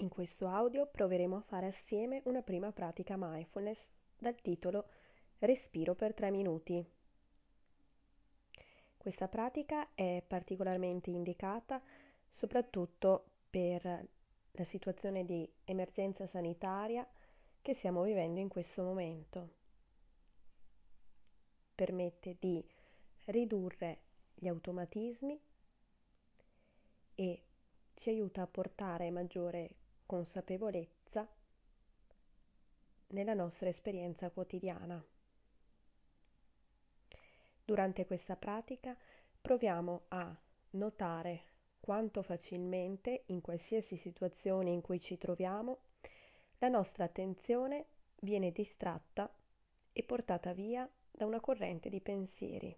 In questo audio proveremo a fare assieme una prima pratica mindfulness dal titolo Respiro per 3 minuti. Questa pratica è particolarmente indicata soprattutto per la situazione di emergenza sanitaria che stiamo vivendo in questo momento. Permette di ridurre gli automatismi e ci aiuta a portare maggiore consapevolezza nella nostra esperienza quotidiana. Durante questa pratica proviamo a notare quanto facilmente in qualsiasi situazione in cui ci troviamo la nostra attenzione viene distratta e portata via da una corrente di pensieri,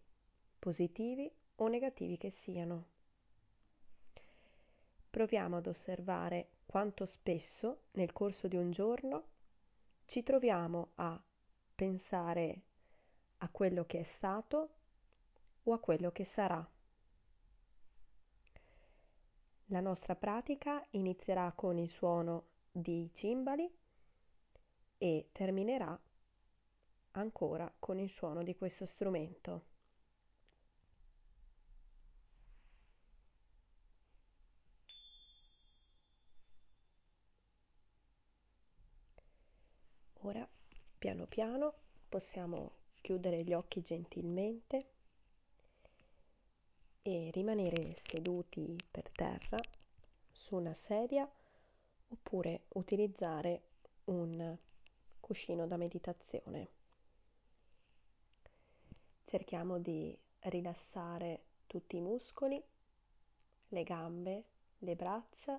positivi o negativi che siano proviamo ad osservare quanto spesso nel corso di un giorno ci troviamo a pensare a quello che è stato o a quello che sarà. La nostra pratica inizierà con il suono di cimbali e terminerà ancora con il suono di questo strumento. Ora, piano piano, possiamo chiudere gli occhi gentilmente e rimanere seduti per terra su una sedia oppure utilizzare un cuscino da meditazione. Cerchiamo di rilassare tutti i muscoli, le gambe, le braccia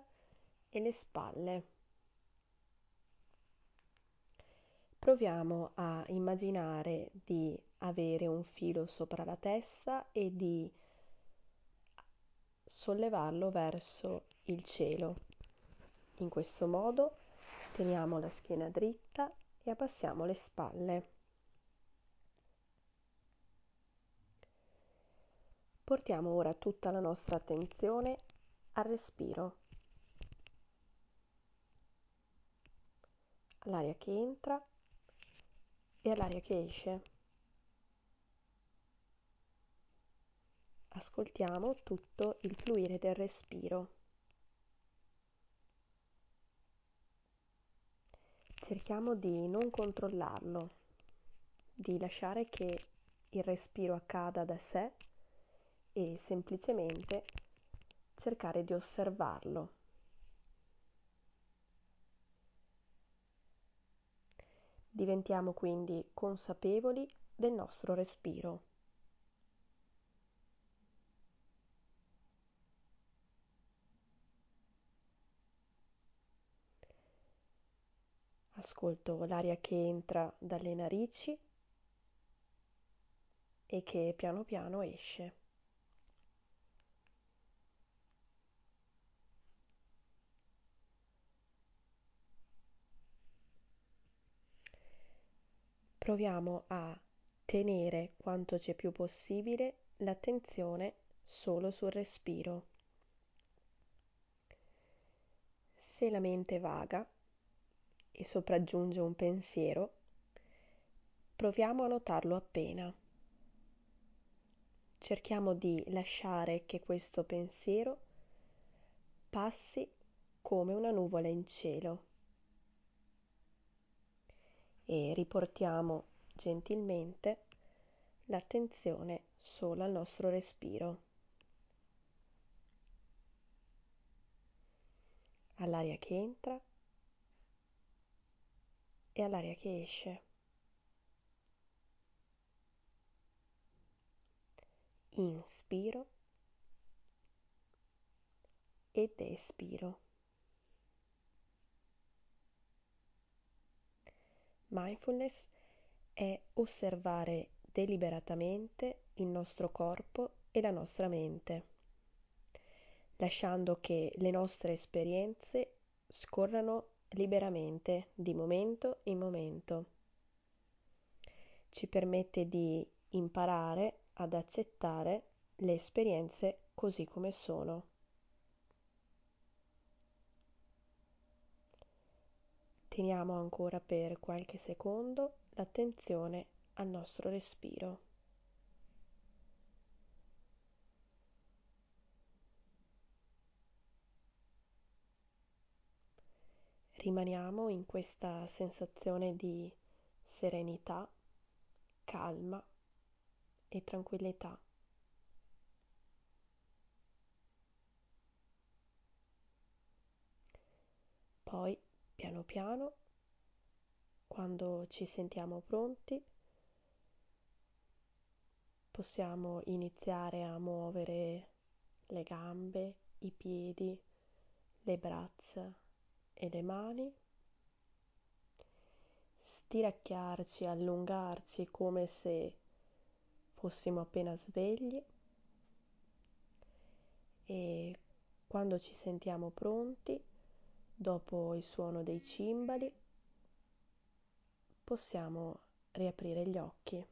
e le spalle. Proviamo a immaginare di avere un filo sopra la testa e di sollevarlo verso il cielo. In questo modo teniamo la schiena dritta e abbassiamo le spalle. Portiamo ora tutta la nostra attenzione al respiro, all'aria che entra e all'aria che esce. Ascoltiamo tutto il fluire del respiro. Cerchiamo di non controllarlo, di lasciare che il respiro accada da sé e semplicemente cercare di osservarlo. Diventiamo quindi consapevoli del nostro respiro. Ascolto l'aria che entra dalle narici e che piano piano esce. Proviamo a tenere quanto c'è più possibile l'attenzione solo sul respiro. Se la mente vaga e sopraggiunge un pensiero, proviamo a notarlo appena. Cerchiamo di lasciare che questo pensiero passi come una nuvola in cielo e riportiamo gentilmente l'attenzione solo al nostro respiro, all'aria che entra e all'aria che esce. Inspiro ed espiro. Mindfulness è osservare deliberatamente il nostro corpo e la nostra mente, lasciando che le nostre esperienze scorrano liberamente di momento in momento. Ci permette di imparare ad accettare le esperienze così come sono. Manteniamo ancora per qualche secondo l'attenzione al nostro respiro. Rimaniamo in questa sensazione di serenità, calma e tranquillità. Poi, piano piano, quando ci sentiamo pronti, possiamo iniziare a muovere le gambe, i piedi, le braccia e le mani, stiracchiarci, allungarci come se fossimo appena svegli e quando ci sentiamo pronti Dopo il suono dei cimbali possiamo riaprire gli occhi.